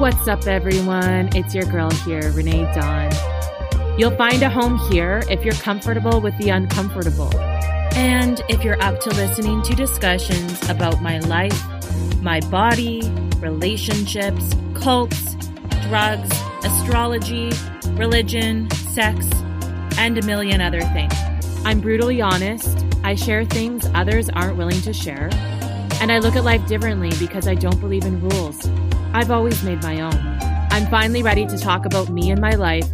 What's up, everyone? It's your girl here, Renee Dawn. You'll find a home here if you're comfortable with the uncomfortable. And if you're up to listening to discussions about my life, my body, relationships, cults, drugs, astrology, religion, sex, and a million other things. I'm brutally honest. I share things others aren't willing to share. And I look at life differently because I don't believe in rules. I've always made my own. I'm finally ready to talk about me and my life,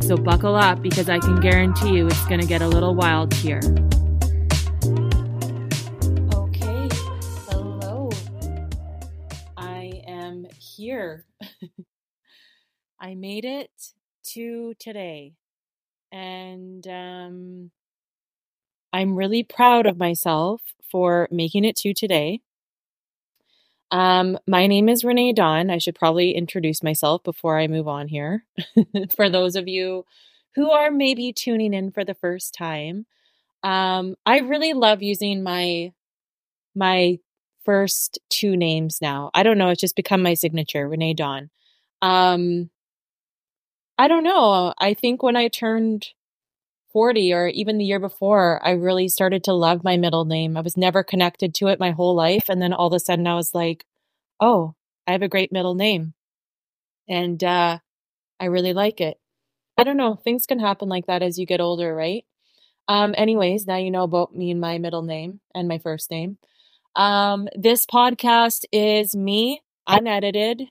so buckle up because I can guarantee you it's going to get a little wild here. Okay, hello. I am here. I made it to today, and um, I'm really proud of myself for making it to today. Um, my name is Renee Dawn. I should probably introduce myself before I move on here. for those of you who are maybe tuning in for the first time, um, I really love using my my first two names now. I don't know, it's just become my signature, Renee Dawn. Um, I don't know. I think when I turned 40 or even the year before, I really started to love my middle name. I was never connected to it my whole life. And then all of a sudden I was like, oh, I have a great middle name. And uh, I really like it. I don't know. Things can happen like that as you get older, right? Um, anyways, now you know about me and my middle name and my first name. Um, this podcast is me unedited.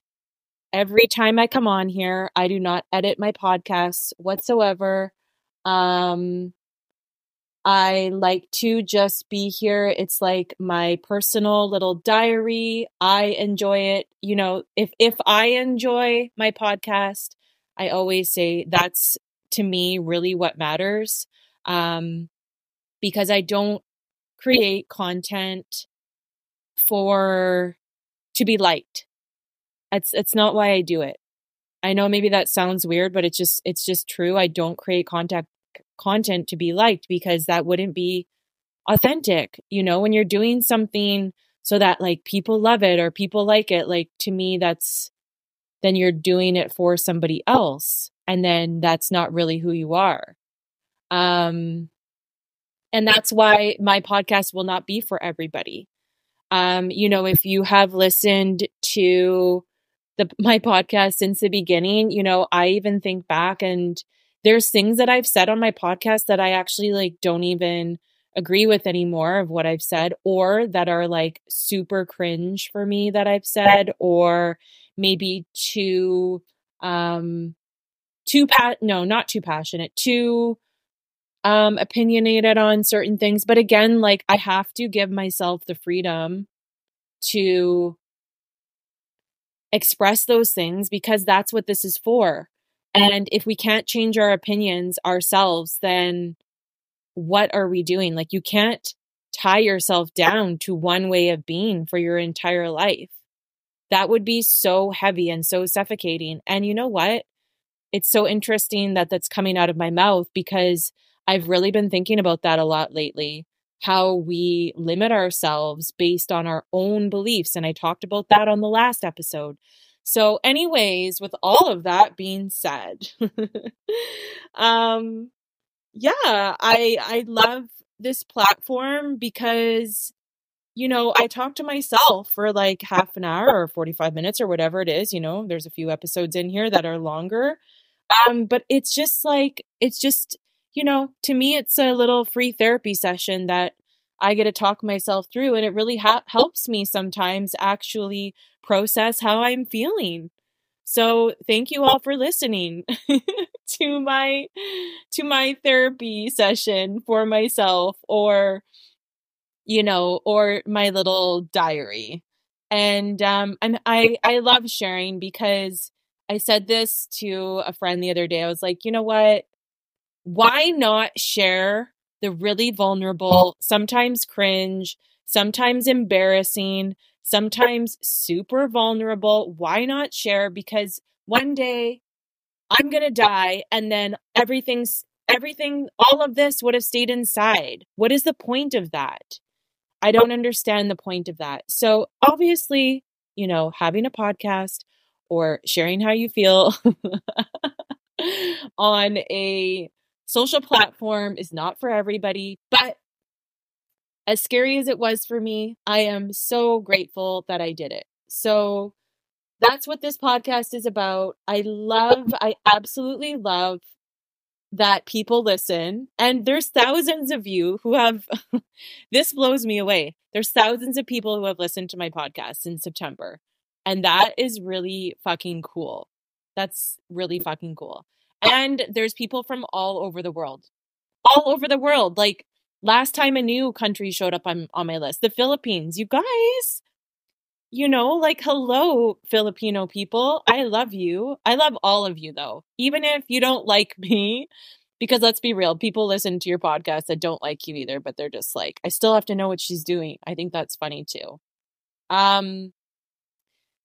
Every time I come on here, I do not edit my podcasts whatsoever. Um, I like to just be here. It's like my personal little diary. I enjoy it. You know, if if I enjoy my podcast, I always say that's to me really what matters. Um because I don't create content for to be liked. It's it's not why I do it. I know maybe that sounds weird, but it's just it's just true. I don't create content content to be liked because that wouldn't be authentic. You know, when you're doing something so that like people love it or people like it, like to me that's then you're doing it for somebody else and then that's not really who you are. Um and that's why my podcast will not be for everybody. Um you know, if you have listened to the my podcast since the beginning, you know, I even think back and there's things that I've said on my podcast that I actually like don't even agree with anymore of what I've said or that are like super cringe for me that I've said or maybe too um too pat no not too passionate too um opinionated on certain things. But again like I have to give myself the freedom to express those things because that's what this is for. And if we can't change our opinions ourselves, then what are we doing? Like, you can't tie yourself down to one way of being for your entire life. That would be so heavy and so suffocating. And you know what? It's so interesting that that's coming out of my mouth because I've really been thinking about that a lot lately how we limit ourselves based on our own beliefs. And I talked about that on the last episode. So, anyways, with all of that being said, um, yeah, I I love this platform because you know, I talk to myself for like half an hour or 45 minutes or whatever it is, you know, there's a few episodes in here that are longer. Um, but it's just like it's just you know, to me, it's a little free therapy session that I get to talk myself through, and it really ha- helps me sometimes actually process how I'm feeling. So thank you all for listening to my to my therapy session for myself or you know or my little diary. And um and I I love sharing because I said this to a friend the other day. I was like, "You know what? Why not share the really vulnerable, sometimes cringe, sometimes embarrassing, sometimes super vulnerable? Why not share? Because one day I'm going to die and then everything's everything all of this would have stayed inside. What is the point of that? I don't understand the point of that. So obviously, you know, having a podcast or sharing how you feel on a social platform is not for everybody, but as scary as it was for me, I am so grateful that I did it. So that's what this podcast is about. I love, I absolutely love that people listen. And there's thousands of you who have, this blows me away. There's thousands of people who have listened to my podcast in September. And that is really fucking cool. That's really fucking cool. And there's people from all over the world. All over the world. Like last time a new country showed up on, on my list, the Philippines. You guys, you know, like, hello, Filipino people. I love you. I love all of you, though. Even if you don't like me, because let's be real, people listen to your podcast that don't like you either, but they're just like, I still have to know what she's doing. I think that's funny too. Um,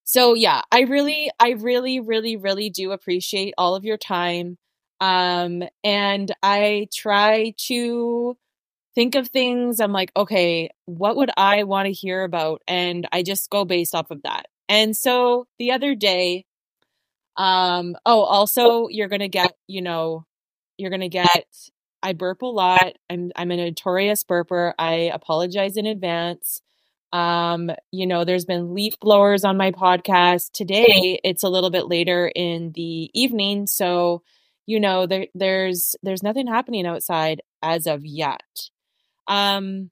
so yeah, I really, I really, really, really do appreciate all of your time. Um, and I try to think of things. I'm like, okay, what would I want to hear about? And I just go based off of that. And so the other day, um, oh, also you're gonna get, you know, you're gonna get I burp a lot. I'm I'm a notorious burper. I apologize in advance. Um, you know, there's been leaf blowers on my podcast. Today it's a little bit later in the evening, so you know, there there's there's nothing happening outside as of yet. Um,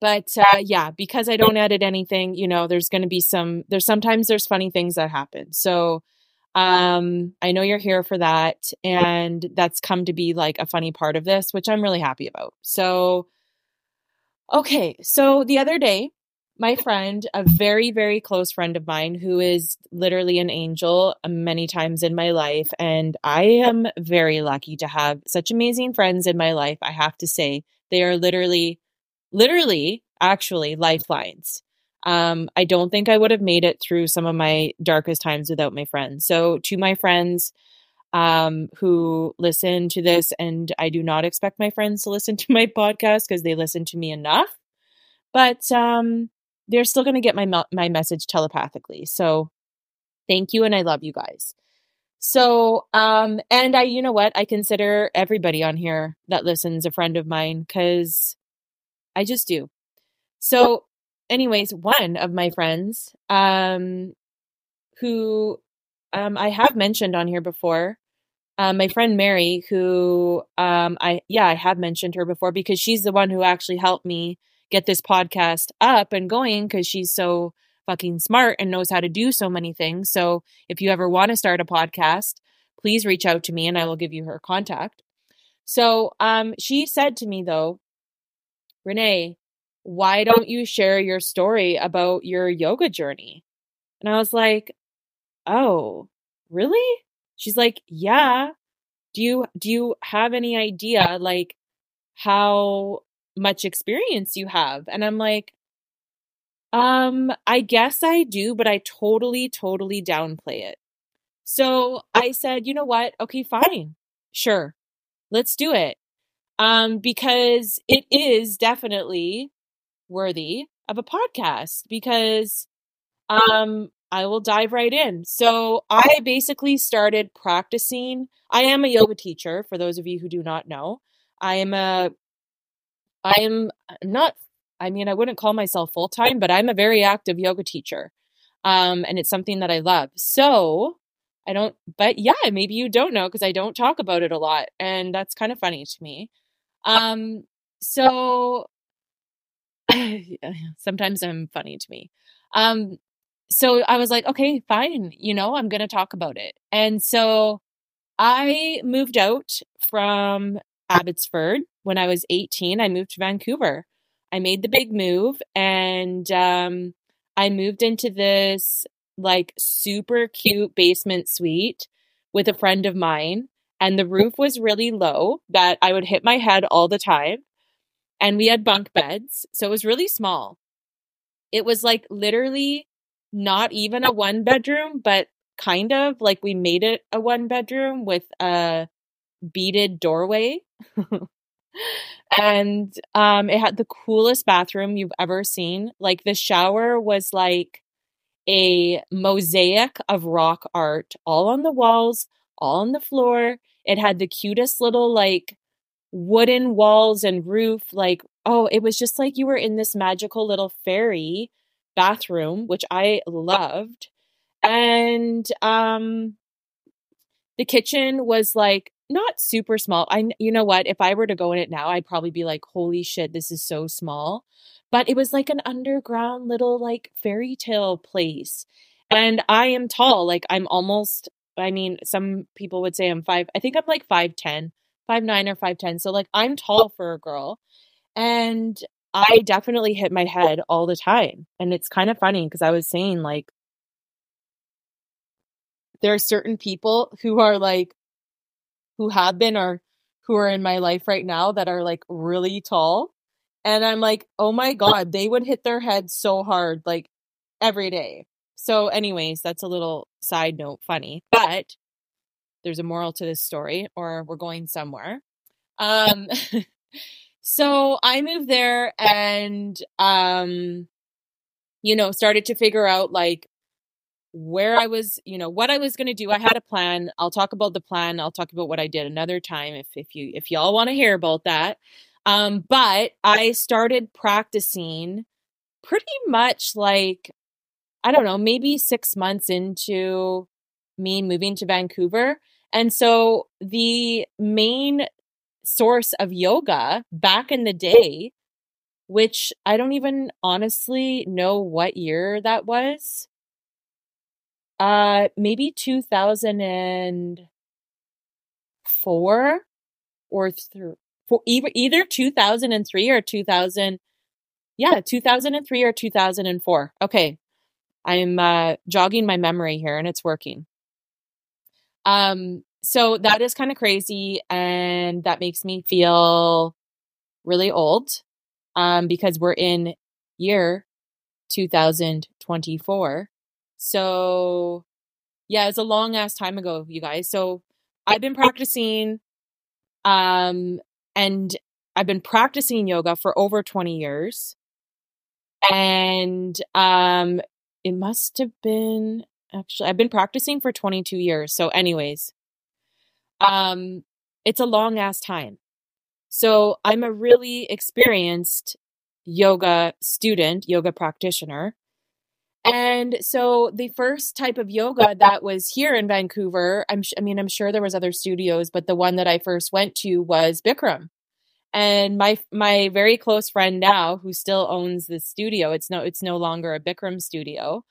but uh, yeah, because I don't edit anything, you know, there's going to be some. There's sometimes there's funny things that happen. So um, I know you're here for that, and that's come to be like a funny part of this, which I'm really happy about. So, okay, so the other day, my friend, a very, very close friend of mine who is literally an angel many times in my life. And I am very lucky to have such amazing friends in my life, I have to say. They are literally, literally, actually lifelines. Um, I don't think I would have made it through some of my darkest times without my friends. So, to my friends um, who listen to this, and I do not expect my friends to listen to my podcast because they listen to me enough, but um, they're still going to get my my message telepathically. So, thank you, and I love you guys. So, um, and I, you know what? I consider everybody on here that listens a friend of mine because I just do. So, anyways, one of my friends, um, who um, I have mentioned on here before, um, my friend Mary, who um, I yeah, I have mentioned her before because she's the one who actually helped me get this podcast up and going because she's so fucking smart and knows how to do so many things. So if you ever want to start a podcast, please reach out to me and I will give you her contact. So um, she said to me, though, Renee, why don't you share your story about your yoga journey? And I was like, oh, really? She's like, yeah. Do you do you have any idea like how much experience you have? And I'm like, um, I guess I do, but I totally, totally downplay it. So I said, you know what? Okay, fine. Sure. Let's do it. Um, because it is definitely worthy of a podcast because um I will dive right in. So I basically started practicing. I am a yoga teacher for those of you who do not know. I am a I am not I mean, I wouldn't call myself full time, but I'm a very active yoga teacher. Um, and it's something that I love. So I don't, but yeah, maybe you don't know because I don't talk about it a lot. And that's kind of funny to me. Um, so sometimes I'm funny to me. Um, so I was like, okay, fine, you know, I'm going to talk about it. And so I moved out from Abbotsford when I was 18. I moved to Vancouver. I made the big move and um, I moved into this like super cute basement suite with a friend of mine. And the roof was really low that I would hit my head all the time. And we had bunk beds. So it was really small. It was like literally not even a one bedroom, but kind of like we made it a one bedroom with a beaded doorway. and um it had the coolest bathroom you've ever seen like the shower was like a mosaic of rock art all on the walls, all on the floor. It had the cutest little like wooden walls and roof. Like, oh, it was just like you were in this magical little fairy bathroom, which I loved. And um the kitchen was like not super small. I you know what, if I were to go in it now, I'd probably be like, "Holy shit, this is so small." But it was like an underground little like fairy tale place. And I am tall, like I'm almost I mean, some people would say I'm 5. I think I'm like 5'10, 5'9 or 5'10. So like I'm tall for a girl. And I definitely hit my head all the time. And it's kind of funny because I was saying like there are certain people who are like who have been or who are in my life right now that are like really tall and i'm like oh my god they would hit their head so hard like every day so anyways that's a little side note funny but there's a moral to this story or we're going somewhere um so i moved there and um you know started to figure out like where I was, you know, what I was going to do. I had a plan. I'll talk about the plan. I'll talk about what I did another time if if you if y'all want to hear about that. Um but I started practicing pretty much like I don't know, maybe 6 months into me moving to Vancouver. And so the main source of yoga back in the day which I don't even honestly know what year that was. Uh, maybe 2004 or th- for either either 2003 or 2000 yeah 2003 or 2004 okay i'm uh jogging my memory here and it's working. Um so that is kind of crazy and that makes me feel really old um because we're in year 2024 so, yeah, it's a long ass time ago, you guys. So, I've been practicing um and I've been practicing yoga for over 20 years. And um it must have been actually I've been practicing for 22 years. So anyways, um it's a long ass time. So I'm a really experienced yoga student, yoga practitioner. And so the first type of yoga that was here in Vancouver, I'm I mean I'm sure there was other studios, but the one that I first went to was Bikram. And my my very close friend now who still owns the studio, it's no it's no longer a Bikram studio.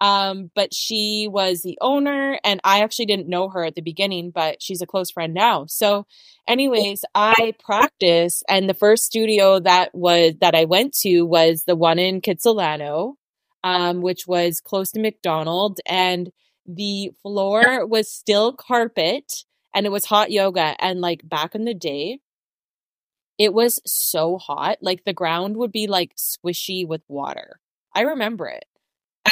Um, but she was the owner and I actually didn't know her at the beginning, but she's a close friend now. So anyways, I practice and the first studio that was that I went to was the one in Kitsilano um, which was close to Macdonald, and the floor was still carpet and it was hot yoga. And like back in the day, it was so hot. Like the ground would be like squishy with water. I remember it.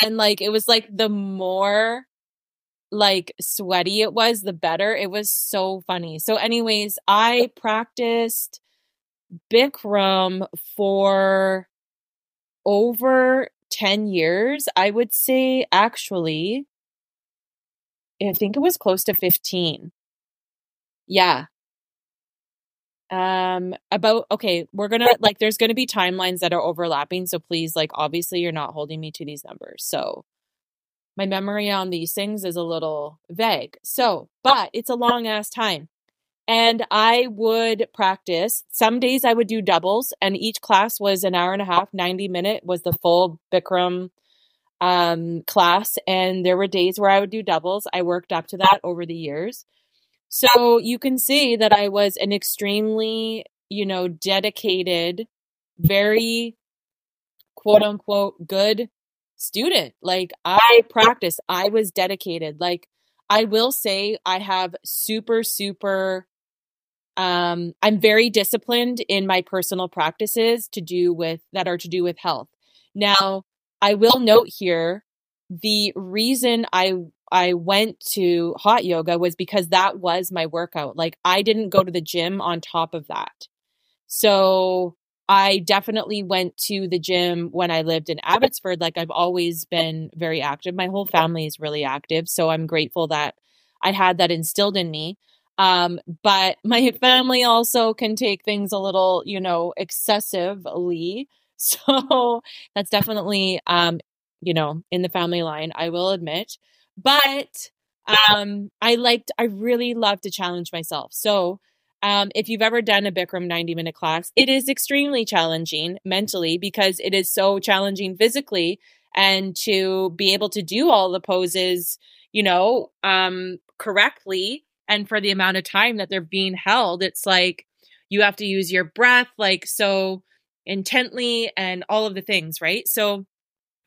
And like it was like the more like sweaty it was, the better. It was so funny. So, anyways, I practiced Bikram for over 10 years, I would say actually, I think it was close to 15. Yeah. Um, about, okay, we're gonna, like, there's gonna be timelines that are overlapping. So please, like, obviously, you're not holding me to these numbers. So my memory on these things is a little vague. So, but it's a long ass time and I would practice. Some days I would do doubles, and each class was an hour and a half, 90 minute was the full Bikram um, class. And there were days where I would do doubles. I worked up to that over the years. So you can see that I was an extremely, you know, dedicated, very quote unquote good student. Like I practiced, I was dedicated. Like I will say I have super, super um, I'm very disciplined in my personal practices to do with that are to do with health. Now, I will note here the reason I I went to hot yoga was because that was my workout. Like I didn't go to the gym on top of that. So I definitely went to the gym when I lived in Abbotsford. Like I've always been very active. My whole family is really active. So I'm grateful that I had that instilled in me. Um, but my family also can take things a little, you know, excessively. So that's definitely, um, you know, in the family line, I will admit. But um, I liked, I really love to challenge myself. So um, if you've ever done a Bikram 90 minute class, it is extremely challenging mentally because it is so challenging physically and to be able to do all the poses, you know, um, correctly and for the amount of time that they're being held, it's like you have to use your breath like so intently and all of the things, right? So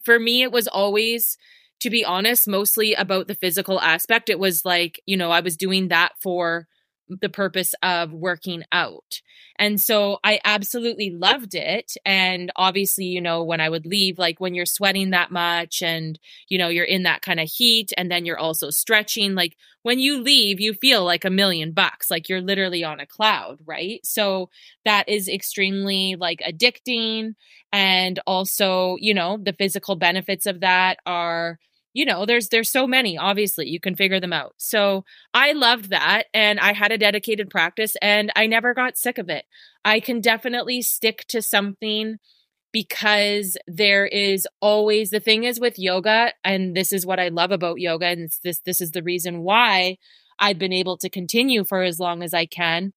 for me, it was always to be honest, mostly about the physical aspect. It was like, you know, I was doing that for the purpose of working out. And so I absolutely loved it. And obviously, you know, when I would leave, like when you're sweating that much and, you know, you're in that kind of heat and then you're also stretching, like when you leave, you feel like a million bucks, like you're literally on a cloud, right? So that is extremely like addicting. And also, you know, the physical benefits of that are you know there's there's so many obviously you can figure them out. So i loved that and i had a dedicated practice and i never got sick of it. I can definitely stick to something because there is always the thing is with yoga and this is what i love about yoga and this this is the reason why i've been able to continue for as long as i can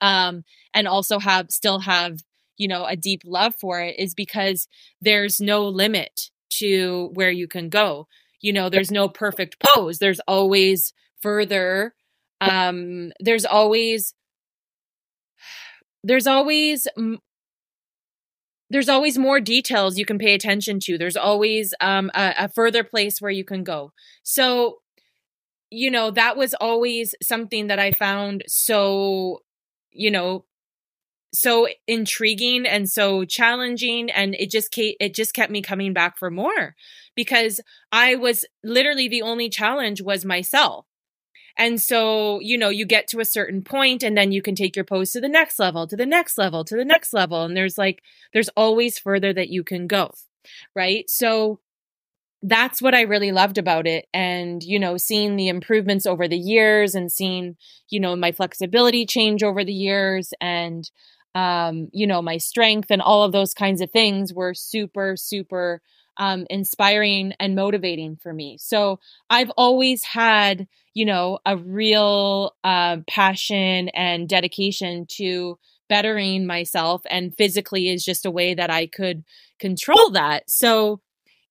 um and also have still have you know a deep love for it is because there's no limit to where you can go. You know, there's no perfect pose. There's always further um there's always there's always there's always more details you can pay attention to. There's always um, a, a further place where you can go. So, you know, that was always something that I found so, you know, so intriguing and so challenging and it just it just kept me coming back for more because I was literally the only challenge was myself. And so, you know, you get to a certain point and then you can take your pose to the next level, to the next level, to the next level and there's like there's always further that you can go. Right? So that's what I really loved about it. And, you know, seeing the improvements over the years and seeing, you know, my flexibility change over the years and um, you know, my strength and all of those kinds of things were super, super um, inspiring and motivating for me. So I've always had, you know, a real uh, passion and dedication to bettering myself, and physically is just a way that I could control that. So,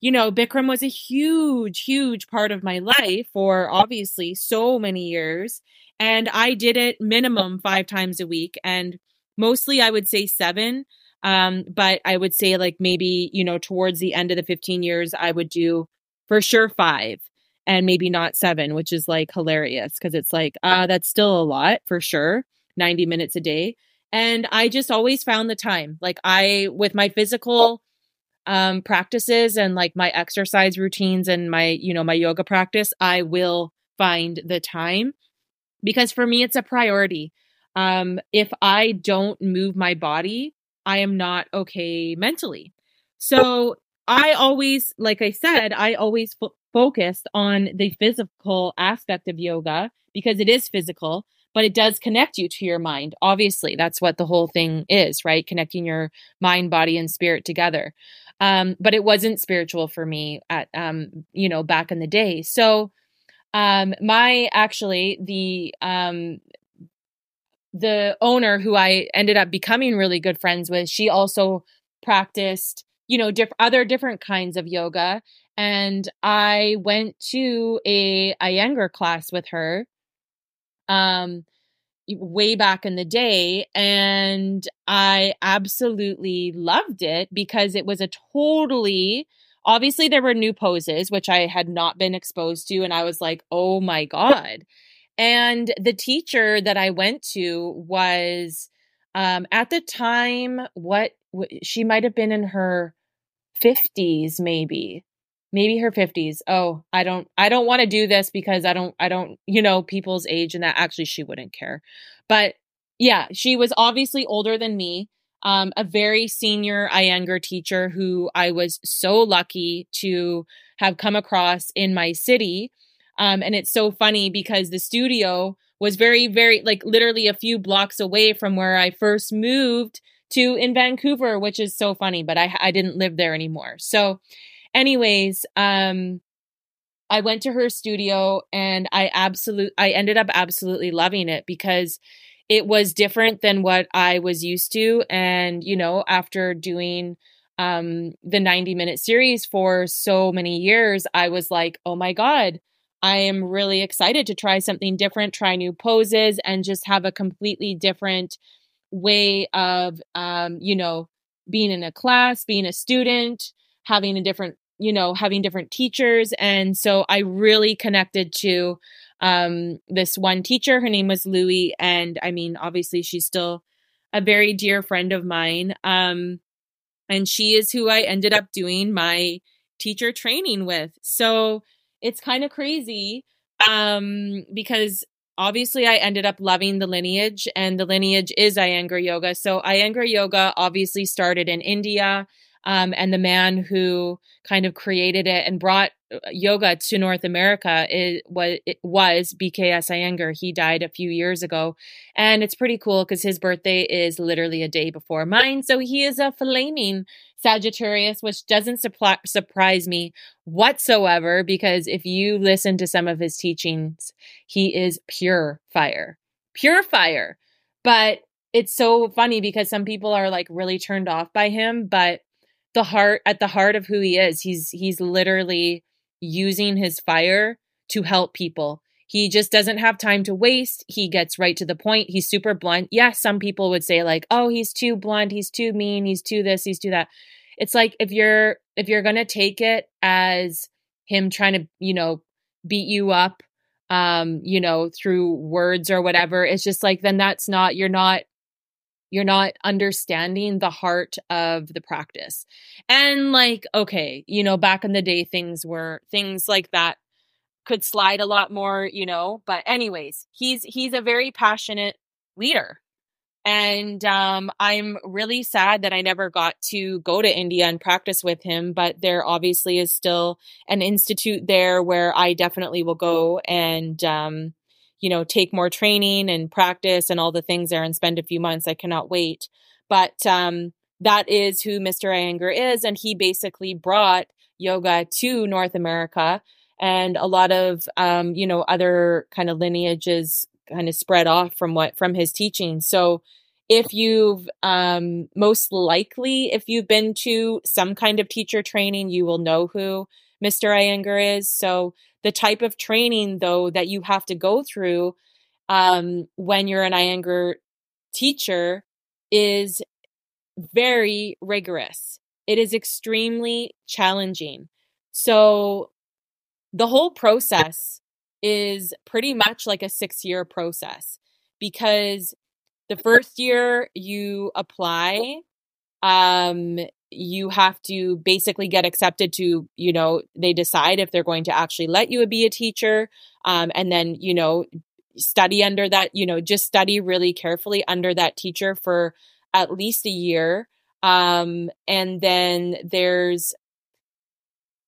you know, Bikram was a huge, huge part of my life for obviously so many years. And I did it minimum five times a week. And mostly I would say seven. Um, but I would say like maybe, you know, towards the end of the 15 years, I would do for sure five and maybe not seven, which is like hilarious because it's like, uh, that's still a lot for sure. 90 minutes a day. And I just always found the time. Like I, with my physical um, practices and like my exercise routines and my, you know, my yoga practice, I will find the time because for me, it's a priority. Um, if I don't move my body, I am not okay mentally. So I always, like I said, I always focused on the physical aspect of yoga because it is physical, but it does connect you to your mind. Obviously, that's what the whole thing is, right? Connecting your mind, body, and spirit together. Um, but it wasn't spiritual for me at, um, you know, back in the day. So, um, my actually the um the owner who I ended up becoming really good friends with, she also practiced, you know, diff- other different kinds of yoga. And I went to a Iyengar class with her um way back in the day and I absolutely loved it because it was a totally obviously there were new poses which I had not been exposed to and I was like, "Oh my god." And the teacher that I went to was um, at the time, what she might have been in her 50s, maybe maybe her 50s oh i don't i don't want to do this because i don't i don't you know people's age and that actually she wouldn't care but yeah she was obviously older than me um, a very senior Iyengar teacher who I was so lucky to have come across in my city. Um, and it's so funny because the studio was very, very, like literally a few blocks away from where I first moved to in Vancouver, which is so funny, but I, I didn't live there anymore. So, anyways, um, I went to her studio and I absolute I ended up absolutely loving it because it was different than what I was used to. And, you know, after doing um, the 90 minute series for so many years, I was like, oh my God, I am really excited to try something different, try new poses, and just have a completely different way of, um, you know, being in a class, being a student, having a different, you know, having different teachers. And so I really connected to um, this one teacher. Her name was Louie, and I mean, obviously, she's still a very dear friend of mine. Um, and she is who I ended up doing my teacher training with. So it's kind of crazy um, because obviously I ended up loving the lineage, and the lineage is Iyengar Yoga. So Iyengar Yoga obviously started in India. Um, and the man who kind of created it and brought uh, yoga to North America is was it was BKS Iyengar. He died a few years ago, and it's pretty cool because his birthday is literally a day before mine. So he is a flaming Sagittarius, which doesn't surprise me whatsoever because if you listen to some of his teachings, he is pure fire, pure fire. But it's so funny because some people are like really turned off by him, but the heart at the heart of who he is. He's he's literally using his fire to help people. He just doesn't have time to waste. He gets right to the point. He's super blunt. Yes, yeah, some people would say like, "Oh, he's too blunt, he's too mean, he's too this, he's too that." It's like if you're if you're going to take it as him trying to, you know, beat you up um, you know, through words or whatever, it's just like then that's not you're not you're not understanding the heart of the practice. And like, okay, you know, back in the day, things were things like that could slide a lot more, you know. But anyways, he's he's a very passionate leader. And um, I'm really sad that I never got to go to India and practice with him. But there obviously is still an institute there where I definitely will go and um, you know, take more training and practice and all the things there and spend a few months. I cannot wait. But um, that is who Mr. Iyengar is. And he basically brought yoga to North America. And a lot of, um, you know, other kind of lineages kind of spread off from what, from his teaching. So if you've, um, most likely, if you've been to some kind of teacher training, you will know who Mr. Iyengar is. So the type of training though that you have to go through um, when you're an Iyengar teacher is very rigorous. It is extremely challenging. So the whole process is pretty much like a six year process because the first year you apply um you have to basically get accepted to you know they decide if they're going to actually let you be a teacher um, and then you know study under that you know just study really carefully under that teacher for at least a year um, and then there's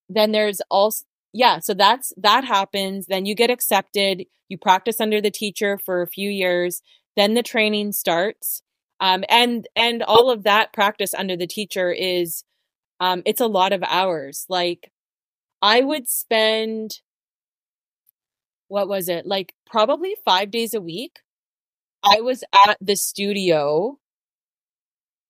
then there's also yeah so that's that happens. Then you get accepted. You practice under the teacher for a few years. Then the training starts. Um, and and all of that practice under the teacher is um, it's a lot of hours. Like i would spend what was it? Like probably five days a week. I was at the studio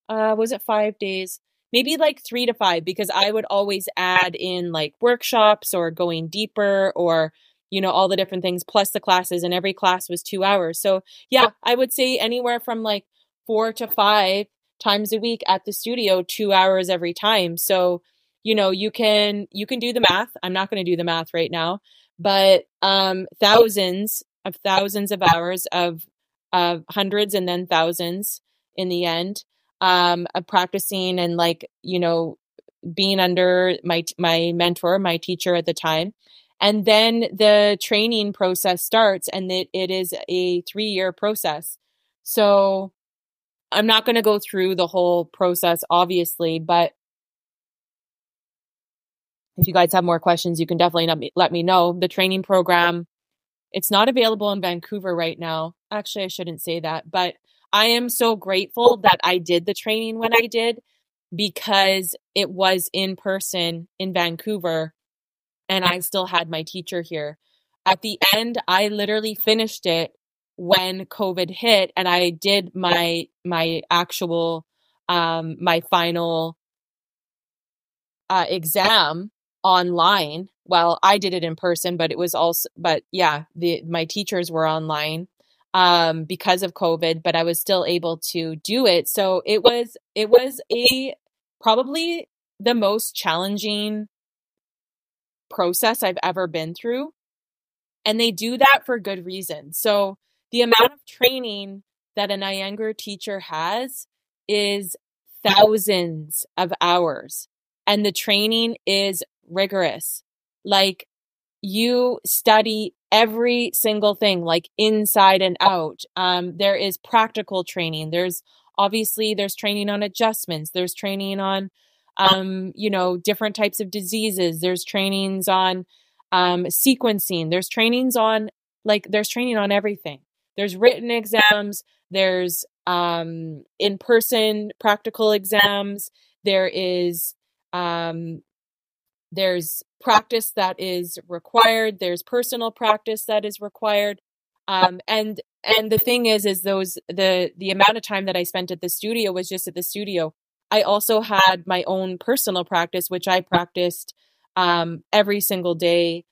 uh was it five days maybe like three to five because i would always add in like workshops or going deeper or you know all the different things plus the classes and every class was two hours so yeah i would say anywhere from like four to five times a week at the studio, two hours every time. So, you know, you can you can do the math. I'm not going to do the math right now, but um, thousands of thousands of hours of of hundreds and then thousands in the end um, of practicing and like you know being under my my mentor, my teacher at the time. And then the training process starts, and it, it is a three year process. So I'm not going to go through the whole process, obviously, but if you guys have more questions, you can definitely let me, let me know. The training program, it's not available in Vancouver right now. Actually, I shouldn't say that, but I am so grateful that I did the training when I did because it was in person in Vancouver and I still had my teacher here. At the end, I literally finished it when COVID hit and I did my my actual um my final uh exam online. Well, I did it in person, but it was also but yeah, the my teachers were online um because of COVID, but I was still able to do it. So it was it was a probably the most challenging process I've ever been through. And they do that for good reason. So the amount of training that an Iyengar teacher has is thousands of hours. And the training is rigorous. Like you study every single thing, like inside and out. Um, there is practical training. There's obviously there's training on adjustments. There's training on, um, you know, different types of diseases. There's trainings on um, sequencing. There's trainings on like there's training on everything. There's written exams. There's um, in person practical exams. There is um, there's practice that is required. There's personal practice that is required. Um, and and the thing is is those the the amount of time that i spent at the studio was just at the studio. I also had my own personal practice which i practiced um, every single day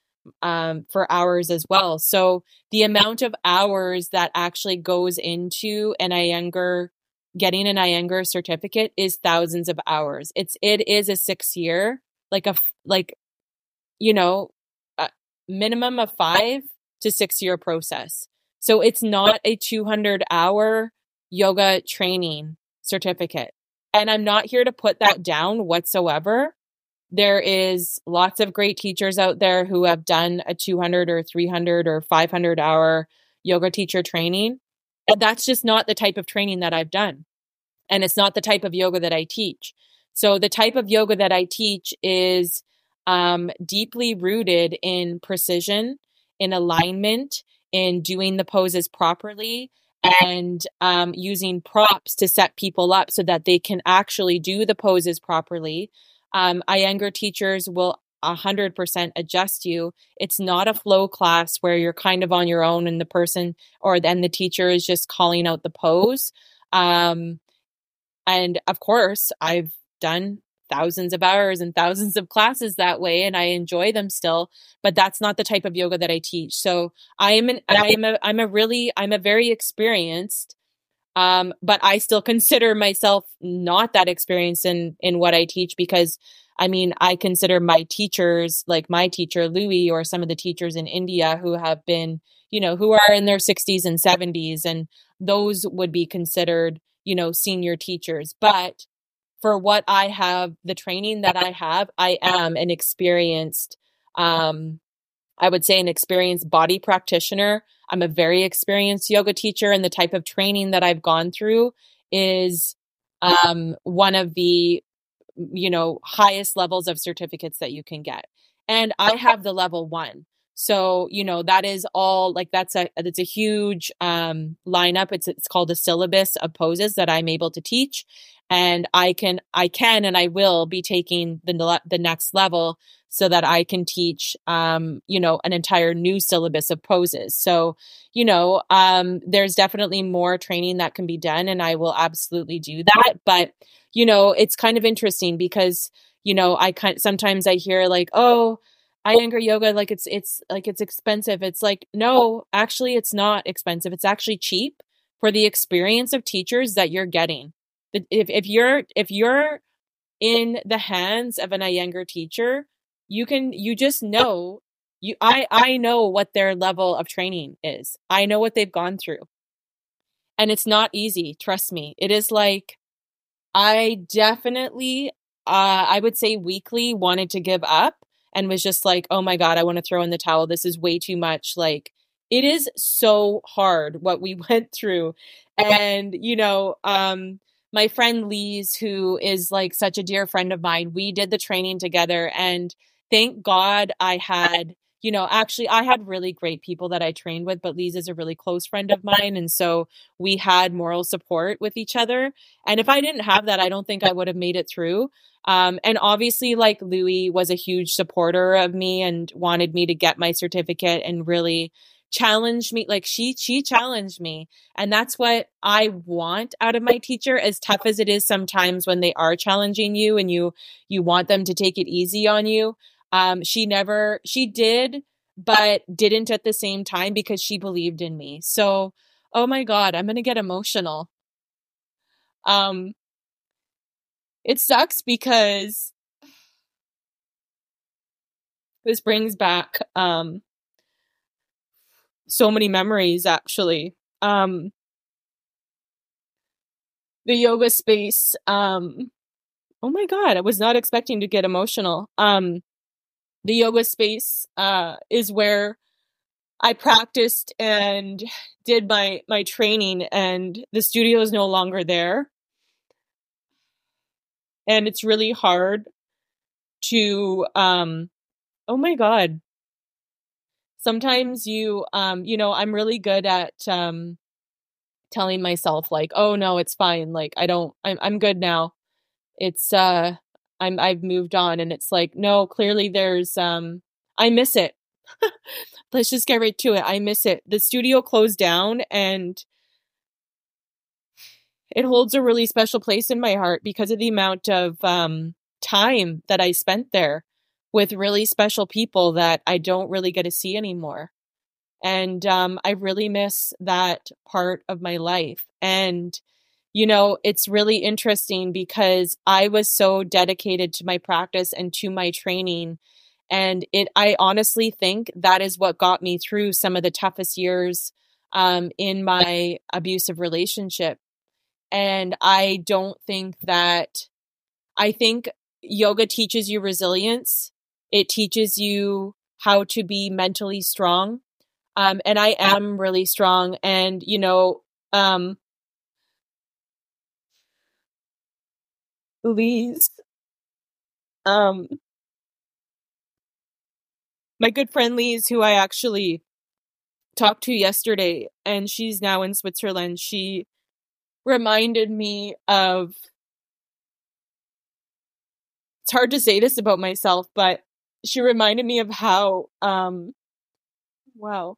um, for hours as well. So the amount of hours that actually goes into an iyengar getting an iyengar certificate is thousands of hours. It's it is a six year like a like you know a minimum of 5 to 6 year process. So it's not a 200 hour yoga training certificate. And i'm not here to put that down whatsoever. There is lots of great teachers out there who have done a 200 or 300 or 500 hour yoga teacher training. And that's just not the type of training that i've done. And it's not the type of yoga that i teach. So the type of yoga that I teach is um, deeply rooted in precision, in alignment, in doing the poses properly, and um, using props to set people up so that they can actually do the poses properly. Um, Iyengar teachers will 100% adjust you. It's not a flow class where you're kind of on your own and the person or then the teacher is just calling out the pose. Um, and of course, I've done thousands of hours and thousands of classes that way and I enjoy them still but that's not the type of yoga that I teach. So I am an I am a I'm a really I'm a very experienced um but I still consider myself not that experienced in in what I teach because I mean I consider my teachers like my teacher Louis or some of the teachers in India who have been you know who are in their 60s and 70s and those would be considered you know senior teachers. But for what I have, the training that I have, I am an experienced, um, I would say an experienced body practitioner. I'm a very experienced yoga teacher, and the type of training that I've gone through is um, one of the, you know, highest levels of certificates that you can get. And I have the level one. So, you know, that is all like that's a it's a huge um lineup. It's it's called a syllabus of poses that I'm able to teach and I can I can and I will be taking the the next level so that I can teach um you know an entire new syllabus of poses. So, you know, um there's definitely more training that can be done and I will absolutely do that, but you know, it's kind of interesting because you know, I kind sometimes I hear like, "Oh, Iyengar yoga like it's it's like it's expensive." It's like, "No, actually it's not expensive. It's actually cheap for the experience of teachers that you're getting." If if you're if you're in the hands of an Iyengar teacher, you can you just know you I I know what their level of training is. I know what they've gone through. And it's not easy, trust me. It is like I definitely uh I would say weekly wanted to give up and was just like, "Oh my god, I want to throw in the towel. This is way too much like it is so hard what we went through. And, you know, um, my friend Lise, who is like such a dear friend of mine, we did the training together. And thank God I had, you know, actually, I had really great people that I trained with, but Lise is a really close friend of mine. And so we had moral support with each other. And if I didn't have that, I don't think I would have made it through. Um, and obviously, like Louie was a huge supporter of me and wanted me to get my certificate and really challenged me like she she challenged me. And that's what i want out of my teacher as tough as it is sometimes when they are challenging you and you you want them to take it easy on you. Um she never she did but didn't at the same time because she believed in me. So oh my god i'm going to get emotional. Um it sucks because this brings back um so many memories actually. Um, the yoga space. Um, oh my god, I was not expecting to get emotional. Um, the yoga space uh, is where I practiced and did my my training, and the studio is no longer there, and it's really hard to. Um, oh my god, sometimes you um you know i'm really good at um telling myself like oh no it's fine like i don't i'm i'm good now. It's uh i'm i've moved on and it's like no clearly there's um i miss it. Let's just get right to it i miss it. The studio closed down and it holds a really special place in my heart because of the amount of um time that i spent there with really special people that I don't really get to see anymore. And um, I really miss that part of my life. And, you know, it's really interesting because I was so dedicated to my practice and to my training. And it, I honestly think that is what got me through some of the toughest years um, in my abusive relationship. And I don't think that, I think yoga teaches you resilience it teaches you how to be mentally strong. Um, and I am really strong. And, you know, um, Lise, um, my good friend Lise, who I actually talked to yesterday, and she's now in Switzerland, she reminded me of it's hard to say this about myself, but she reminded me of how um wow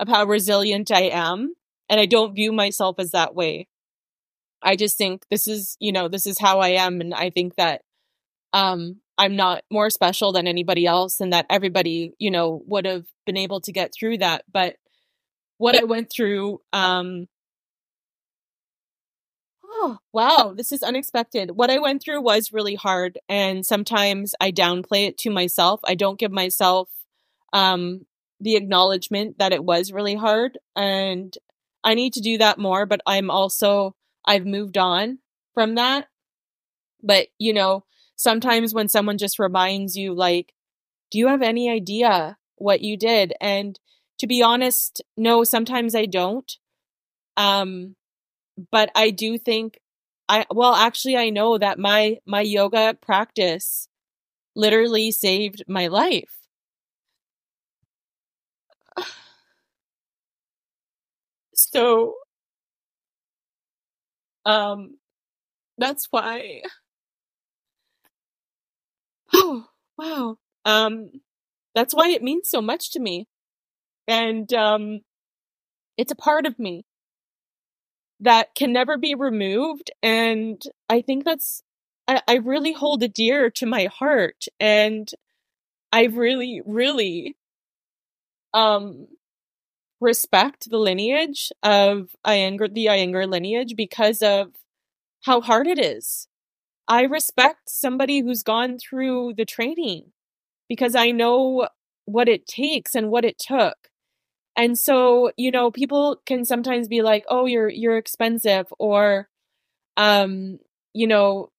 of how resilient I am and I don't view myself as that way. I just think this is, you know, this is how I am and I think that um I'm not more special than anybody else and that everybody, you know, would have been able to get through that, but what I went through um oh, wow, this is unexpected. What I went through was really hard. And sometimes I downplay it to myself. I don't give myself um, the acknowledgement that it was really hard. And I need to do that more. But I'm also, I've moved on from that. But, you know, sometimes when someone just reminds you, like, do you have any idea what you did? And to be honest, no, sometimes I don't. Um, but I do think I well actually I know that my my yoga practice literally saved my life. So um that's why Oh, wow. Um that's why it means so much to me. And um it's a part of me that can never be removed. And I think that's, I, I really hold it dear to my heart. And I really, really, um, respect the lineage of Iyengar, the Iyengar lineage because of how hard it is. I respect somebody who's gone through the training because I know what it takes and what it took. And so, you know, people can sometimes be like, "Oh, you're you're expensive," or, um, you know,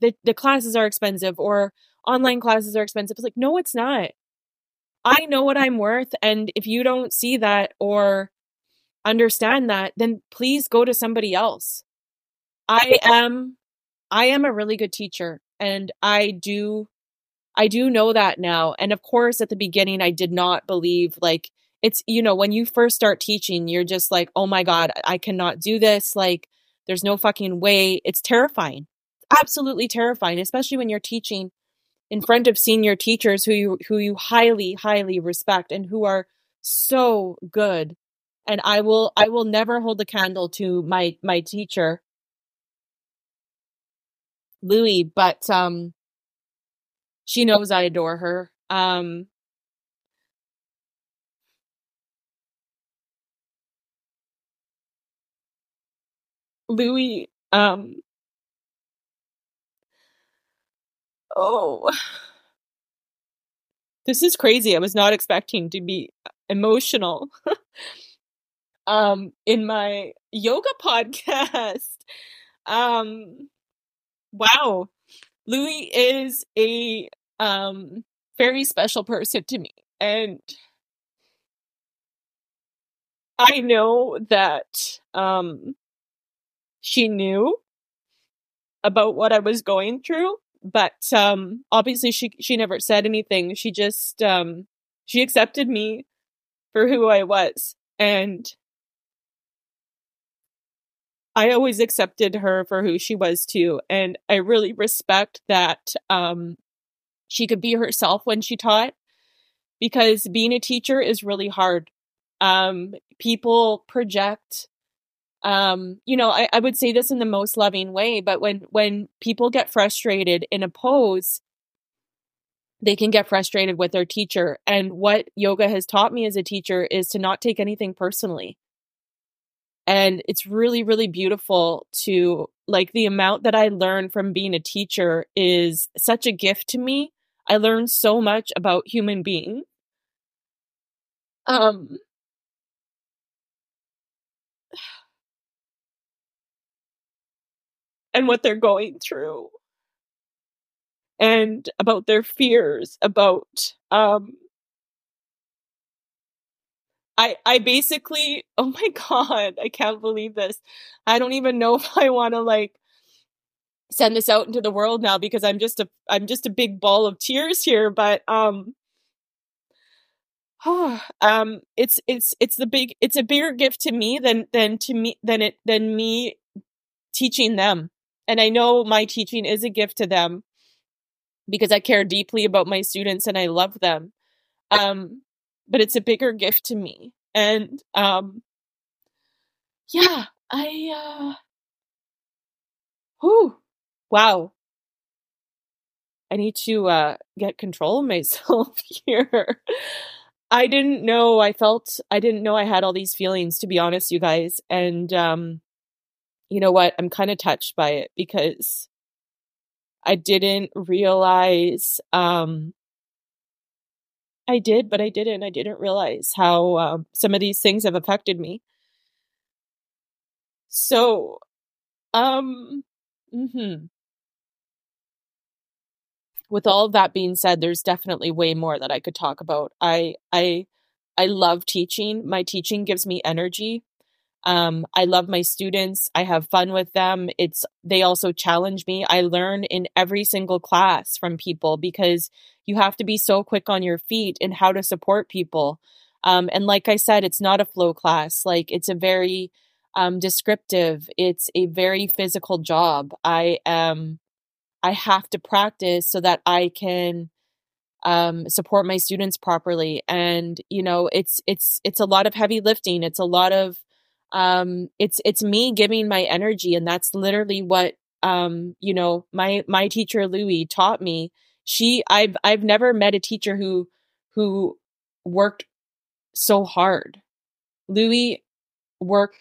the the classes are expensive, or online classes are expensive. It's like, no, it's not. I know what I'm worth. And if you don't see that or understand that, then please go to somebody else. I am, I am a really good teacher and I do, I do know that now. And of course, at the beginning, I did not believe like it's, you know, when you first start teaching, you're just like, oh my God, I cannot do this. Like, there's no fucking way. It's terrifying. Absolutely terrifying, especially when you're teaching in front of senior teachers who you who you highly highly respect and who are so good and i will i will never hold a candle to my my teacher louie but um she knows i adore her um louie um Oh. This is crazy. I was not expecting to be emotional. um in my yoga podcast. Um wow. Louie is a um very special person to me and I know that um she knew about what I was going through but um obviously she she never said anything. She just um she accepted me for who i was and i always accepted her for who she was too and i really respect that um she could be herself when she taught because being a teacher is really hard. Um people project um, you know, I, I would say this in the most loving way, but when when people get frustrated in a pose, they can get frustrated with their teacher. And what yoga has taught me as a teacher is to not take anything personally. And it's really, really beautiful to like the amount that I learn from being a teacher is such a gift to me. I learned so much about human beings. Um, and what they're going through and about their fears about um I I basically oh my god, I can't believe this. I don't even know if I want to like send this out into the world now because I'm just a I'm just a big ball of tears here, but um um it's it's it's the big it's a bigger gift to me than than to me than it than me teaching them and I know my teaching is a gift to them because I care deeply about my students and I love them. Um, but it's a bigger gift to me. And um, yeah, I uh whew, wow. I need to uh get control of myself here. I didn't know I felt I didn't know I had all these feelings to be honest you guys and um you know what? I'm kind of touched by it because I didn't realize um I did, but I didn't. I didn't realize how um, some of these things have affected me. So, um, hmm with all of that being said, there's definitely way more that I could talk about. I, I, I love teaching. My teaching gives me energy. Um, I love my students. I have fun with them. It's they also challenge me. I learn in every single class from people because you have to be so quick on your feet in how to support people. Um, and like I said, it's not a flow class. Like it's a very um, descriptive. It's a very physical job. I am. I have to practice so that I can um, support my students properly. And you know, it's it's it's a lot of heavy lifting. It's a lot of um it's it's me giving my energy and that's literally what um you know my my teacher louie taught me. She i've i've never met a teacher who who worked so hard. Louie work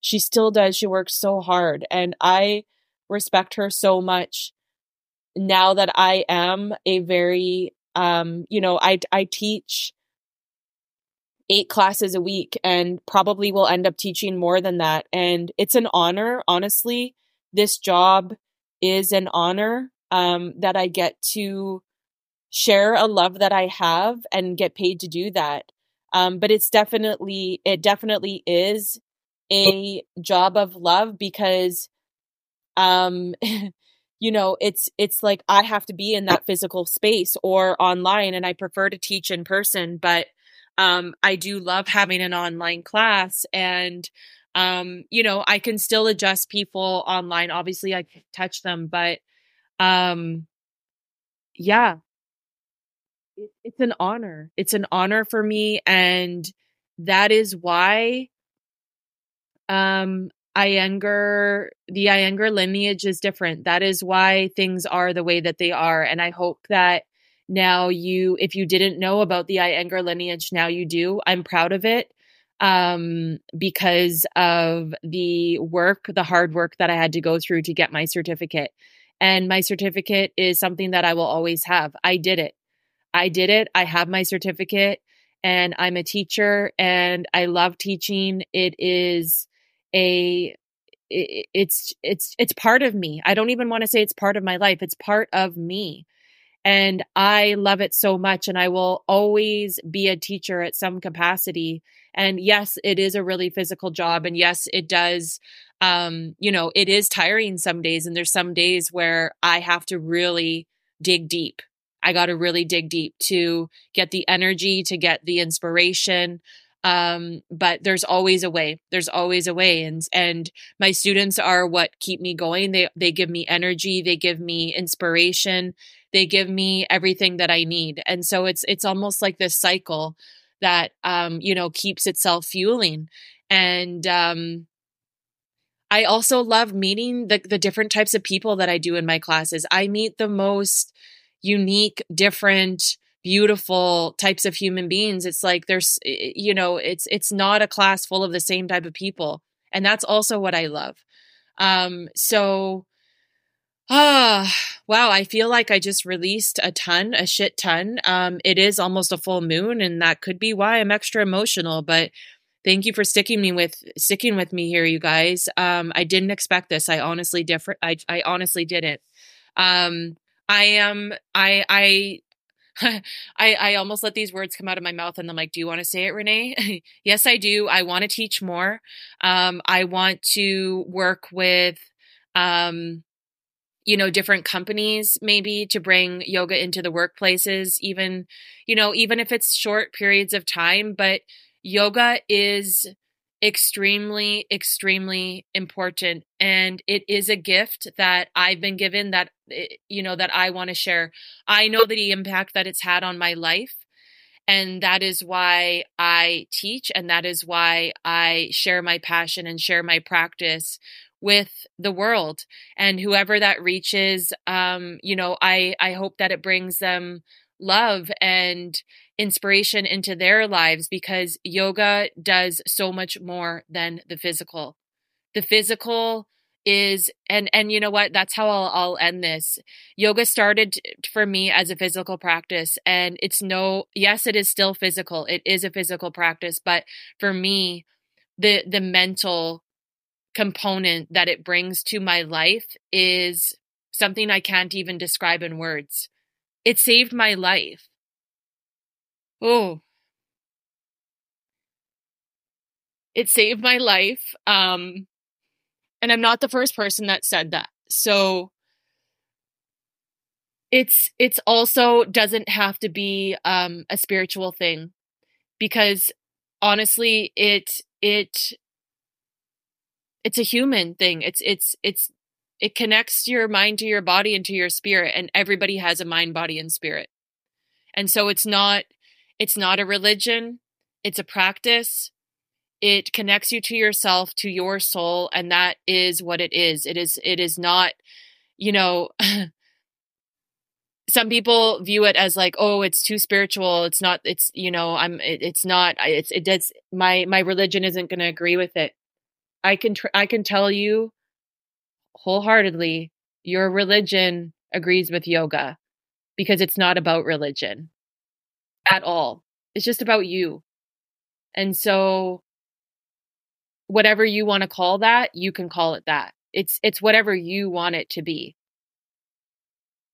she still does she works so hard and i respect her so much. Now that i am a very um you know i i teach eight classes a week and probably will end up teaching more than that. And it's an honor, honestly. This job is an honor um, that I get to share a love that I have and get paid to do that. Um, but it's definitely, it definitely is a job of love because, um, you know, it's, it's like I have to be in that physical space or online and I prefer to teach in person, but, um, I do love having an online class and, um, you know, I can still adjust people online. Obviously I touch them, but, um, yeah, it, it's an honor. It's an honor for me. And that is why um Iyengar, the Iyengar lineage is different. That is why things are the way that they are. And I hope that now you, if you didn't know about the Iyengar lineage, now you do. I'm proud of it um, because of the work, the hard work that I had to go through to get my certificate. And my certificate is something that I will always have. I did it. I did it. I have my certificate and I'm a teacher and I love teaching. It is a it, it's it's it's part of me. I don't even want to say it's part of my life. It's part of me. And I love it so much and I will always be a teacher at some capacity. And yes, it is a really physical job and yes, it does um you know, it is tiring some days and there's some days where I have to really dig deep I got to really dig deep to get the energy, to get the inspiration. Um, but there's always a way. There's always a way. And and my students are what keep me going. They they give me energy, they give me inspiration, they give me everything that I need. And so it's it's almost like this cycle that um, you know, keeps itself fueling. And um I also love meeting the the different types of people that I do in my classes. I meet the most unique, different, beautiful types of human beings. It's like there's you know, it's it's not a class full of the same type of people. And that's also what I love. Um so ah wow, I feel like I just released a ton, a shit ton. Um it is almost a full moon and that could be why I'm extra emotional, but thank you for sticking me with sticking with me here you guys um i didn't expect this i honestly different i i honestly didn't um I am I I I I almost let these words come out of my mouth and I'm like, do you want to say it, Renee? yes, I do. I want to teach more. Um, I want to work with um, you know, different companies maybe to bring yoga into the workplaces, even, you know, even if it's short periods of time, but yoga is extremely extremely important and it is a gift that i've been given that eh, you know that i want to share. I know the impact that it's had on my life and that is why i teach and that is why i share my passion and share my practice with the world and whoever that reaches um you know i i hope that it brings them love and inspiration into their lives because yoga does so much more than the physical. The physical is and and you know what? That's how I'll, I'll end this. Yoga started for me as a physical practice and it's no yes it is still physical. It is a physical practice but for me the the mental component that it brings to my life is something I can't even describe in words it saved my life Oh, it saved my life. Um, and I'm not the first person that said that. So it's it's also doesn't have to be um a spiritual thing because honestly it it it's a human thing. It's it's it's it connects your mind to your body and to your spirit and everybody has a mind body and spirit. And so it's not it's not a religion, it's a practice. It connects you to yourself, to your soul, and that is what it is. It is it is not, you know, some people view it as like oh it's too spiritual it's not it's you know i'm it, it's not it's it does my my religion isn't going to agree with it i can tr- i can tell you wholeheartedly your religion agrees with yoga because it's not about religion at all. It's just about you. And so whatever you want to call that, you can call it that. It's it's whatever you want it to be.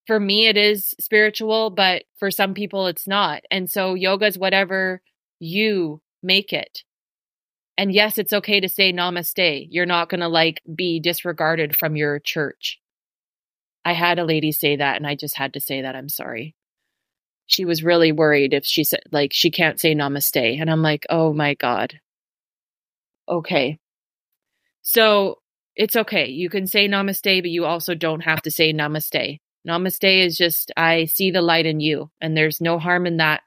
for me it is spiritual, but for some people it's not. And so yoga is whatever you make it. And yes, it's okay to say namaste. You're not going to like be disregarded from your church. I had a lady say that and I just had to say that. I'm sorry. She was really worried if she said, like, she can't say namaste. And I'm like, oh my God. Okay. So it's okay. You can say namaste, but you also don't have to say namaste. Namaste is just, I see the light in you, and there's no harm in that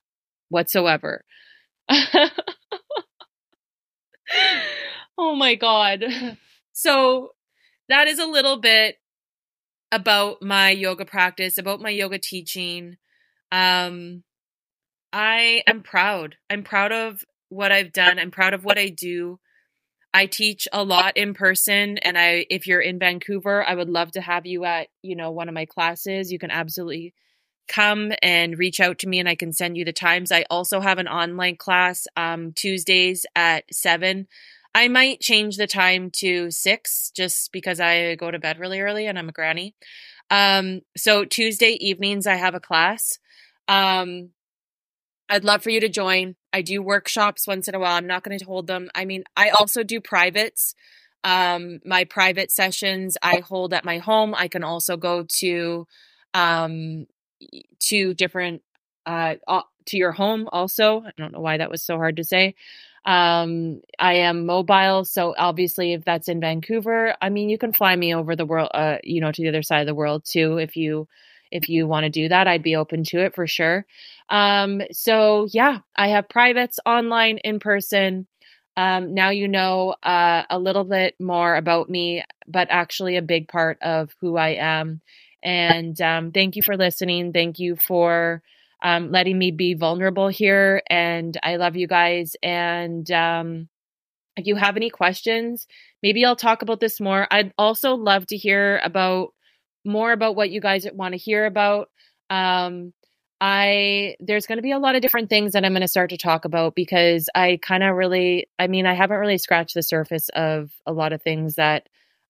whatsoever. oh my God. So that is a little bit about my yoga practice, about my yoga teaching. Um, I am proud. I'm proud of what I've done. I'm proud of what I do. I teach a lot in person and I if you're in Vancouver, I would love to have you at, you know, one of my classes. You can absolutely come and reach out to me and I can send you the times. I also have an online class um Tuesdays at 7. I might change the time to 6 just because I go to bed really early and I'm a granny. Um so Tuesday evenings I have a class. Um I'd love for you to join. I do workshops once in a while. I'm not going to hold them. I mean, I also do privates. Um, my private sessions I hold at my home. I can also go to um, to different uh, to your home. Also, I don't know why that was so hard to say. Um, I am mobile, so obviously, if that's in Vancouver, I mean, you can fly me over the world, uh, you know, to the other side of the world too, if you if you want to do that, I'd be open to it for sure. Um, so yeah, I have privates online, in person. Um, now you know uh, a little bit more about me, but actually a big part of who I am. And um, thank you for listening. Thank you for um, letting me be vulnerable here. And I love you guys. And um, if you have any questions, maybe I'll talk about this more. I'd also love to hear about more about what you guys want to hear about. Um, I there's going to be a lot of different things that I'm going to start to talk about because I kind of really I mean I haven't really scratched the surface of a lot of things that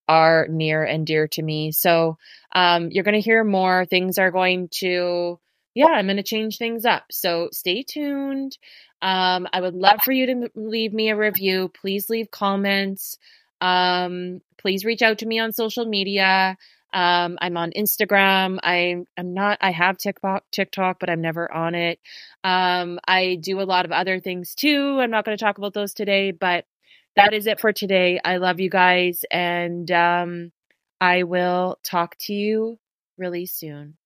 are near and dear to me. So um, you're going to hear more. Things are going to yeah, I'm going to change things up. So stay tuned. Um, I would love for you to leave me a review. Please leave comments. Um, please reach out to me on social media. Um, I'm on Instagram. I am not. I have TikTok, TikTok, but I'm never on it. Um, I do a lot of other things too. I'm not going to talk about those today, but that is it for today. I love you guys, and um, I will talk to you really soon.